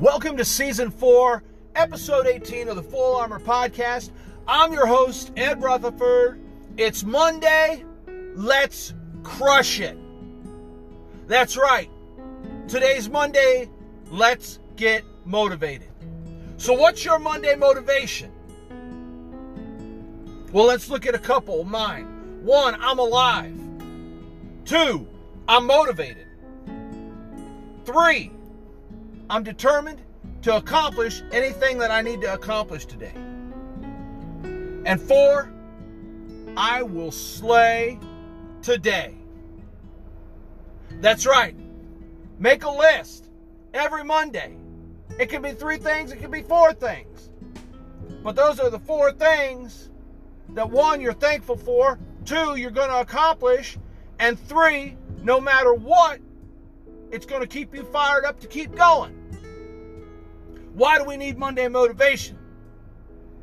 Welcome to season four, episode 18 of the Full Armor Podcast. I'm your host, Ed Rutherford. It's Monday. Let's crush it. That's right. Today's Monday. Let's get motivated. So, what's your Monday motivation? Well, let's look at a couple of mine. One, I'm alive. Two, I'm motivated. Three, I'm determined to accomplish anything that I need to accomplish today. And four, I will slay today. That's right. Make a list every Monday. It can be three things, it can be four things. But those are the four things that one, you're thankful for, two, you're going to accomplish, and three, no matter what, it's going to keep you fired up to keep going. Why do we need Monday motivation?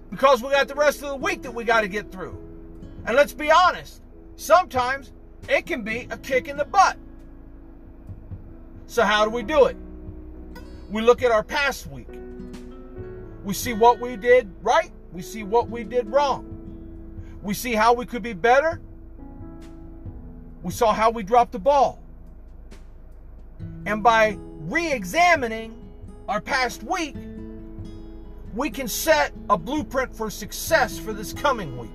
Because we got the rest of the week that we got to get through. And let's be honest, sometimes it can be a kick in the butt. So, how do we do it? We look at our past week. We see what we did right, we see what we did wrong. We see how we could be better. We saw how we dropped the ball. And by re examining our past week, we can set a blueprint for success for this coming week.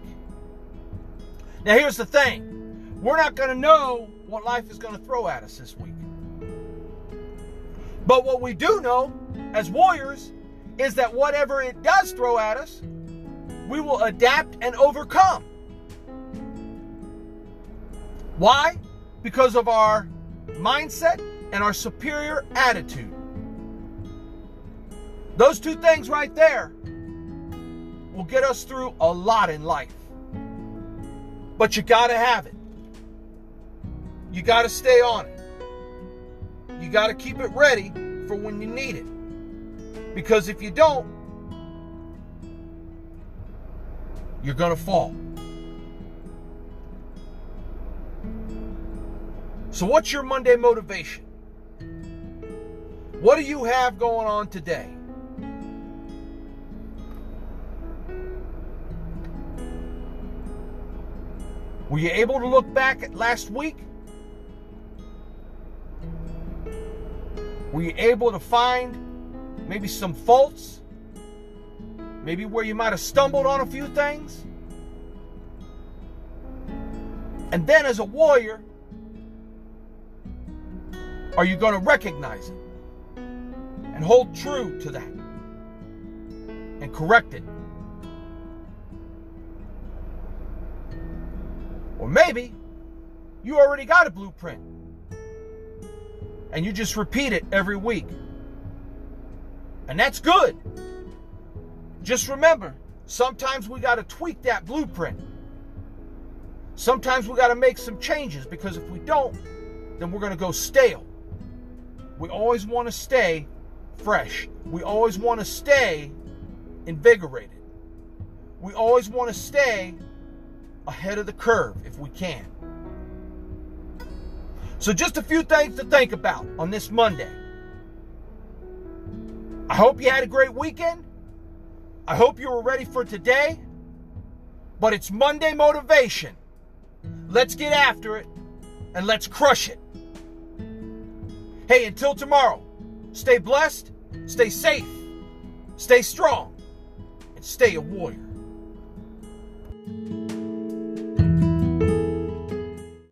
Now, here's the thing we're not going to know what life is going to throw at us this week. But what we do know as warriors is that whatever it does throw at us, we will adapt and overcome. Why? Because of our mindset and our superior attitude. Those two things right there will get us through a lot in life. But you got to have it. You got to stay on it. You got to keep it ready for when you need it. Because if you don't, you're going to fall. So, what's your Monday motivation? What do you have going on today? Were you able to look back at last week? Were you able to find maybe some faults? Maybe where you might have stumbled on a few things? And then, as a warrior, are you going to recognize it and hold true to that and correct it? Or maybe you already got a blueprint and you just repeat it every week. And that's good. Just remember, sometimes we got to tweak that blueprint. Sometimes we got to make some changes because if we don't, then we're going to go stale. We always want to stay fresh. We always want to stay invigorated. We always want to stay ahead of the curve if we can. So, just a few things to think about on this Monday. I hope you had a great weekend. I hope you were ready for today. But it's Monday motivation. Let's get after it and let's crush it. Hey, until tomorrow, Stay blessed, stay safe, stay strong, and stay a warrior.